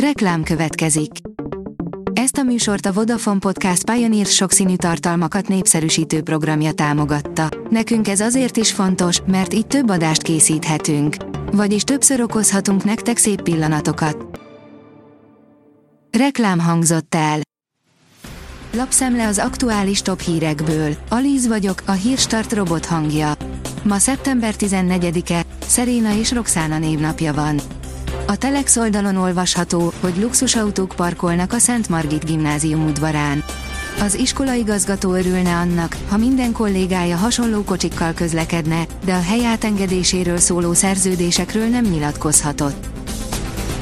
Reklám következik. Ezt a műsort a Vodafone Podcast Pioneer sokszínű tartalmakat népszerűsítő programja támogatta. Nekünk ez azért is fontos, mert így több adást készíthetünk. Vagyis többször okozhatunk nektek szép pillanatokat. Reklám hangzott el. Lapszemle az aktuális top hírekből. Alíz vagyok, a hírstart robot hangja. Ma szeptember 14-e, Szeréna és Roxana névnapja van. A Telex oldalon olvasható, hogy luxusautók parkolnak a Szent Margit gimnázium udvarán. Az iskolaigazgató örülne annak, ha minden kollégája hasonló kocsikkal közlekedne, de a hely átengedéséről szóló szerződésekről nem nyilatkozhatott.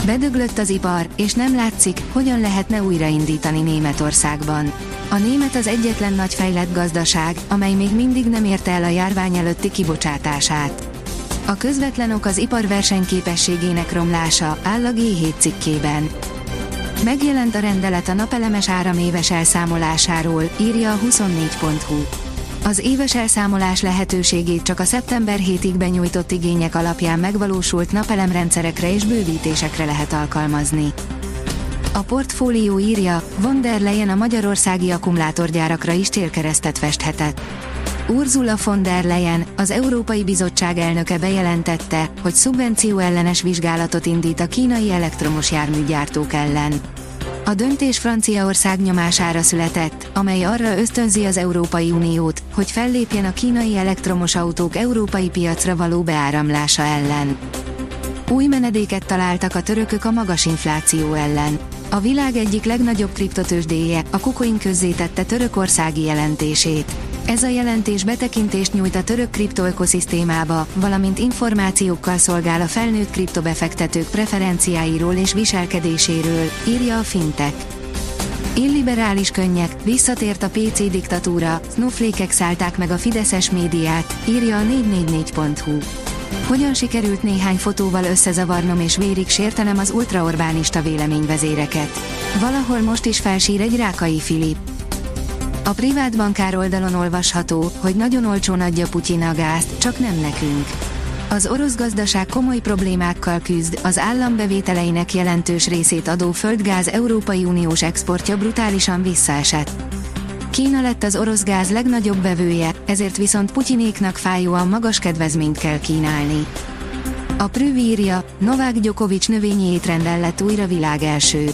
Bedöglött az ipar, és nem látszik, hogyan lehetne újraindítani Németországban. A német az egyetlen nagy fejlett gazdaság, amely még mindig nem érte el a járvány előtti kibocsátását. A közvetlen ok az ipar versenyképességének romlása, áll a G7 cikkében. Megjelent a rendelet a napelemes áram éves elszámolásáról, írja a 24.hu. Az éves elszámolás lehetőségét csak a szeptember 7-ig benyújtott igények alapján megvalósult napelemrendszerekre és bővítésekre lehet alkalmazni. A portfólió írja, von der Leyen a magyarországi akkumulátorgyárakra is célkeresztet festhetett. Ursula von der Leyen, az Európai Bizottság elnöke bejelentette, hogy szubvenció ellenes vizsgálatot indít a kínai elektromos járműgyártók ellen. A döntés Franciaország nyomására született, amely arra ösztönzi az Európai Uniót, hogy fellépjen a kínai elektromos autók európai piacra való beáramlása ellen. Új menedéket találtak a törökök a magas infláció ellen. A világ egyik legnagyobb kriptotősdéje, a Kucoin közzétette törökországi jelentését. Ez a jelentés betekintést nyújt a török kriptoökoszisztémába, valamint információkkal szolgál a felnőtt kriptobefektetők preferenciáiról és viselkedéséről, írja a Fintech. Illiberális könnyek, visszatért a PC diktatúra, snowflake szállták meg a fideszes médiát, írja a 444.hu. Hogyan sikerült néhány fotóval összezavarnom és vérig sértenem az ultraorbánista véleményvezéreket? Valahol most is felsír egy Rákai Filip. A privát bankár oldalon olvasható, hogy nagyon olcsón adja Putyin a gázt, csak nem nekünk. Az orosz gazdaság komoly problémákkal küzd, az állam bevételeinek jelentős részét adó földgáz Európai Uniós exportja brutálisan visszaesett. Kína lett az orosz gáz legnagyobb bevője, ezért viszont Putyinéknak fájóan magas kedvezményt kell kínálni. A Prüv írja, Novák Djokovic növényi étrenden lett újra világ első.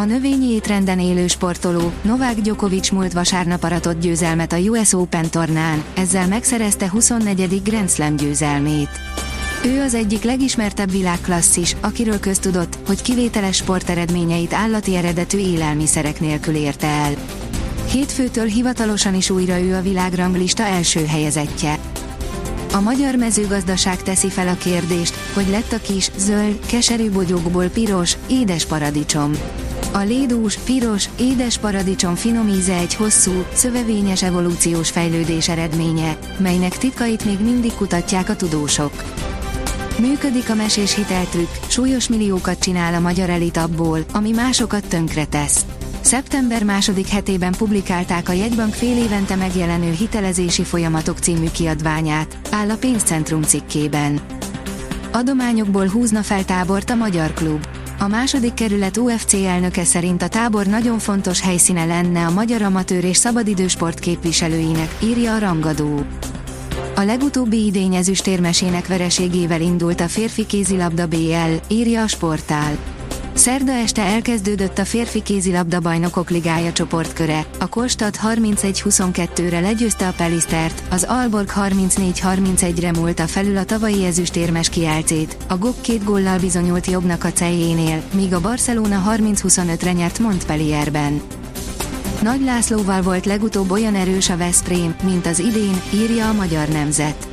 A növényi étrenden élő sportoló, Novák Djokovic múlt vasárnap aratott győzelmet a US Open tornán, ezzel megszerezte 24. Grand Slam győzelmét. Ő az egyik legismertebb világklasszis, akiről köztudott, hogy kivételes sporteredményeit állati eredetű élelmiszerek nélkül érte el. Hétfőtől hivatalosan is újra ő a világranglista első helyezettje. A magyar mezőgazdaság teszi fel a kérdést, hogy lett a kis, zöld, keserű bogyókból piros, édes paradicsom. A lédús, piros, édes paradicsom finom íze egy hosszú, szövevényes evolúciós fejlődés eredménye, melynek titkait még mindig kutatják a tudósok. Működik a mesés hiteltrükk, súlyos milliókat csinál a magyar elit abból, ami másokat tönkre tesz. Szeptember második hetében publikálták a jegybank fél évente megjelenő hitelezési folyamatok című kiadványát, áll a pénzcentrum cikkében. Adományokból húzna fel tábort a magyar klub. A második kerület UFC elnöke szerint a tábor nagyon fontos helyszíne lenne a magyar amatőr és szabadidősport képviselőinek, írja a rangadó. A legutóbbi idény ezüstérmesének vereségével indult a férfi kézilabda BL, írja a sportál. Szerda este elkezdődött a férfi kézilabda bajnokok ligája csoportköre, a Kolstad 31-22-re legyőzte a Pelistert, az Alborg 34-31-re múlta felül a tavalyi ezüstérmes kiálcét, a GOK két góllal bizonyult jobbnak a cejénél, míg a Barcelona 30-25-re nyert Montpellierben. Nagy Lászlóval volt legutóbb olyan erős a Veszprém, mint az idén, írja a Magyar Nemzet.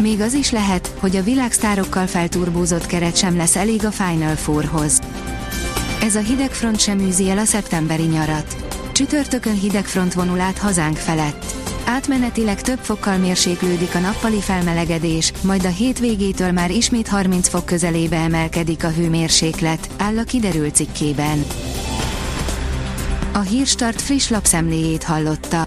Még az is lehet, hogy a világsztárokkal felturbózott keret sem lesz elég a Final Fourhoz. Ez a hidegfront sem űzi el a szeptemberi nyarat. Csütörtökön hidegfront vonul át hazánk felett. Átmenetileg több fokkal mérséklődik a nappali felmelegedés, majd a hétvégétől már ismét 30 fok közelébe emelkedik a hőmérséklet, áll a kiderült cikkében. A Hírstart friss lapszemléjét hallotta.